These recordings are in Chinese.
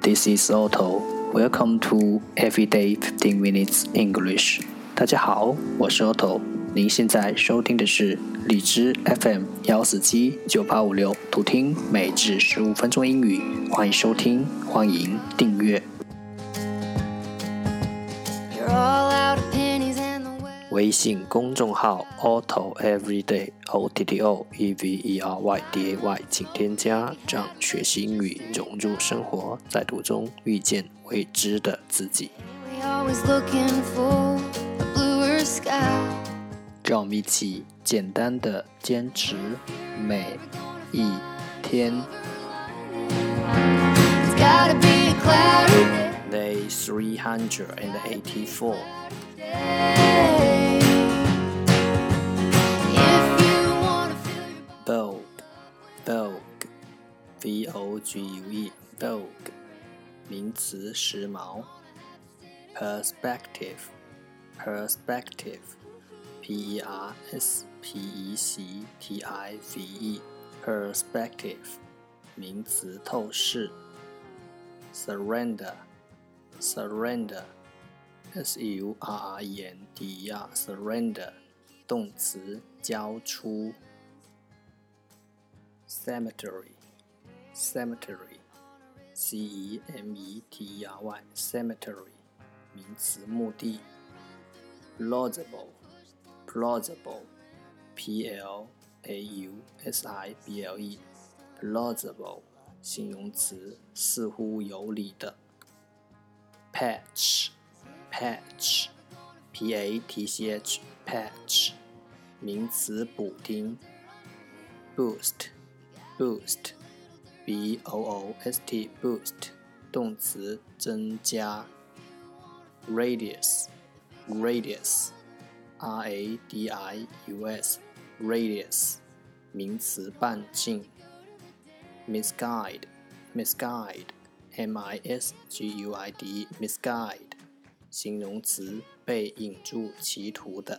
This is Otto. Welcome to Everyday Fifteen Minutes English. 大家好，我是 Otto。您现在收听的是荔枝 FM 幺四七九八五六，读听每日十五分钟英语。欢迎收听，欢迎订阅。微信公众号 Otto Everyday O T T O E V E R Y D A Y，请添加，让学习英语融入生活，在途中遇见未知的自己。让我们一起简单的坚持每一天。Day three hundred and eighty-four. G U E, Vogue，名词，时髦。Perspective, Perspective, P E R S P E C T I V E, Perspective，名词，透视。Surrender, Surrender, S U R R E N D E R, Surrender，动词，交出。cemetery, cemetery, c e m e t e r y, cemetery，名词，墓地。plausible, plausible, p l a u s i b l e, plausible，形容词，似乎有理的。patch, patch, p a t c h, patch，名词，补丁。boost boost, b o o s t, boost，动词，增加。radius, radius, r a d i u s, radius，名词，半径。misguide, misguide, m i s g u i d, misguide，形容词，被引入歧途的。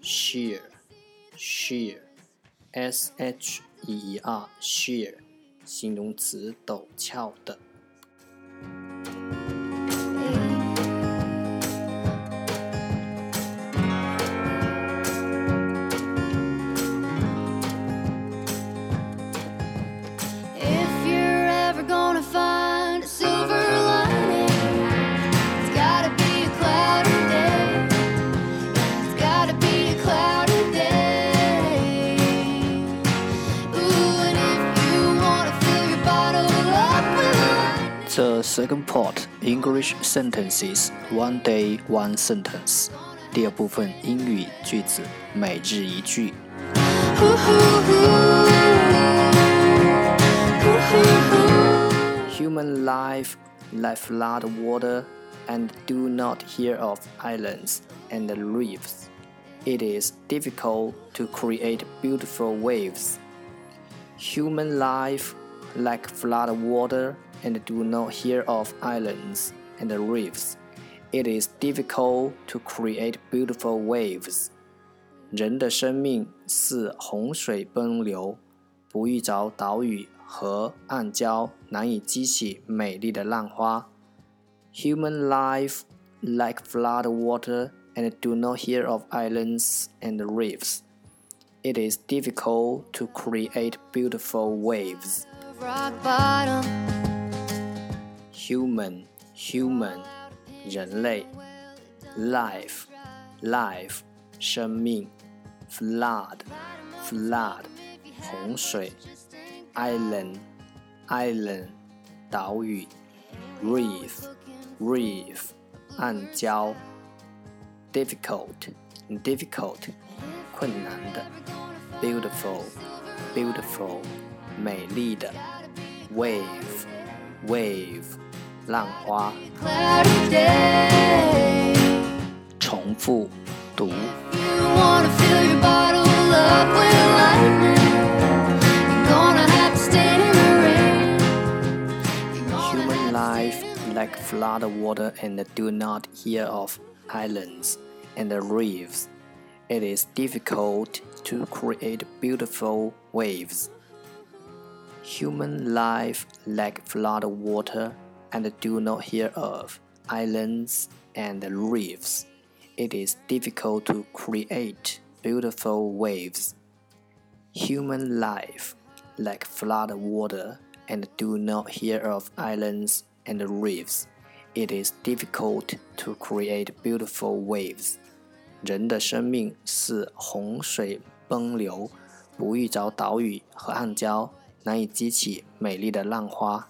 sheer, sheer, s h e e r sheer，形容词，陡峭的。The second part English sentences one day one sentence。第二部分英语句子每日一句。Human life like flood water and do not hear of islands and reefs. It is difficult to create beautiful waves. Human life like flood water and do not hear of islands and reefs. It is difficult to create beautiful waves. 人的生命似洪水奔流，不遇着岛屿和暗礁，难以激起美丽的浪花。Human life like flood water and do not hear of islands and reefs. It is difficult to create beautiful waves. Human, human, 人类。Life, life, 生命。Flood, flood, 洪水。Island, island, 岛屿。Reef, reef, 暗礁。Difficult, difficult, 困难的。Beautiful, beautiful, 美丽的。Wave, wave, 浪花。重复读。Human life like flood water and do not hear of islands and reefs. It is difficult to create beautiful waves. Human life like flood water and do not hear of islands and reefs. It is difficult to create beautiful waves. Human life like flood water and do not hear of islands and reefs. It is difficult to create beautiful waves. 人的生命似洪水奔流，不遇着岛屿和暗礁，难以激起美丽的浪花。